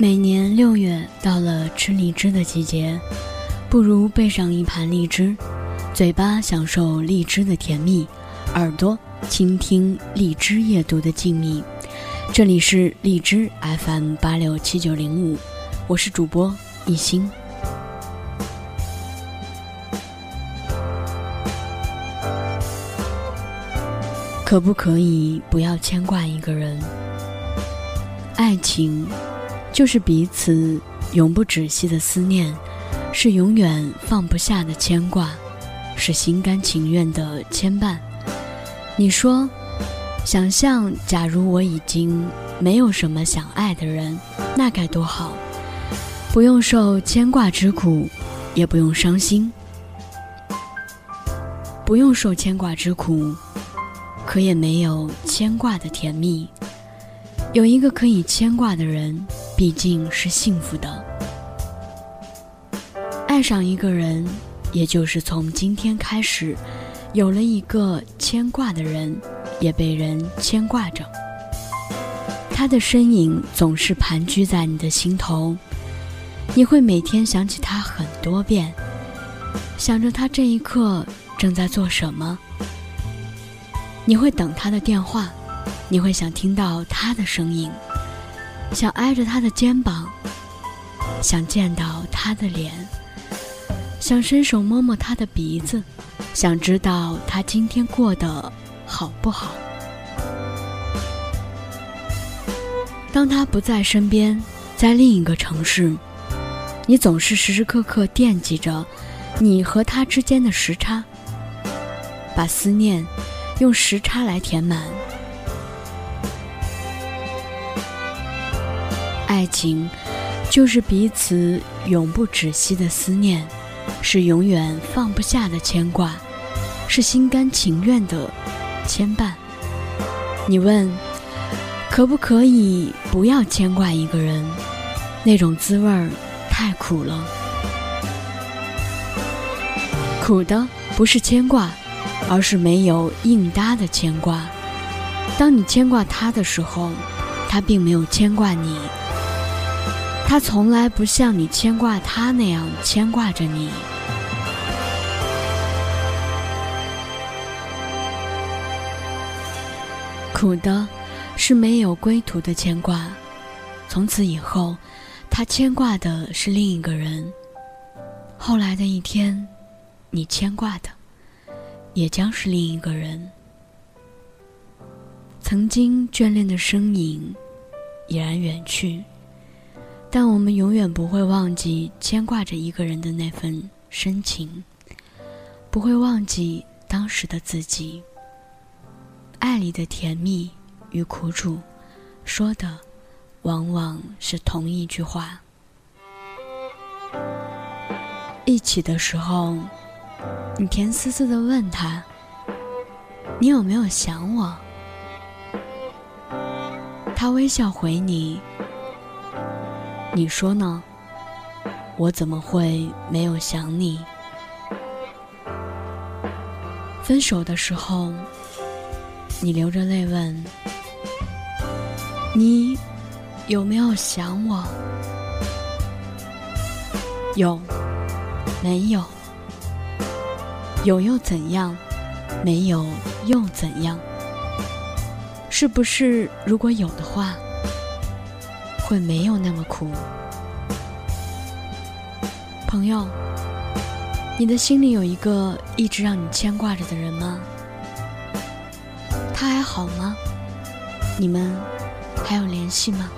每年六月到了吃荔枝的季节，不如备上一盘荔枝，嘴巴享受荔枝的甜蜜，耳朵倾听荔枝夜读的静谧。这里是荔枝 FM 八六七九零五，我是主播一心。可不可以不要牵挂一个人？爱情。就是彼此永不止息的思念，是永远放不下的牵挂，是心甘情愿的牵绊。你说，想象假如我已经没有什么想爱的人，那该多好！不用受牵挂之苦，也不用伤心。不用受牵挂之苦，可也没有牵挂的甜蜜。有一个可以牵挂的人。毕竟是幸福的。爱上一个人，也就是从今天开始，有了一个牵挂的人，也被人牵挂着。他的身影总是盘踞在你的心头，你会每天想起他很多遍，想着他这一刻正在做什么。你会等他的电话，你会想听到他的声音。想挨着他的肩膀，想见到他的脸，想伸手摸摸他的鼻子，想知道他今天过得好不好。当他不在身边，在另一个城市，你总是时时刻刻惦记着你和他之间的时差，把思念用时差来填满。爱情，就是彼此永不止息的思念，是永远放不下的牵挂，是心甘情愿的牵绊。你问，可不可以不要牵挂一个人？那种滋味儿太苦了。苦的不是牵挂，而是没有应搭的牵挂。当你牵挂他的时候，他并没有牵挂你。他从来不像你牵挂他那样牵挂着你。苦的是没有归途的牵挂，从此以后，他牵挂的是另一个人。后来的一天，你牵挂的也将是另一个人。曾经眷恋的身影已然远去。但我们永远不会忘记牵挂着一个人的那份深情，不会忘记当时的自己。爱里的甜蜜与苦楚，说的往往是同一句话。一起的时候，你甜丝丝的问他：“你有没有想我？”他微笑回你。你说呢？我怎么会没有想你？分手的时候，你流着泪问：“你有没有想我？”有，没有？有又怎样？没有又怎样？是不是如果有的话？会没有那么苦，朋友，你的心里有一个一直让你牵挂着的人吗？他还好吗？你们还有联系吗？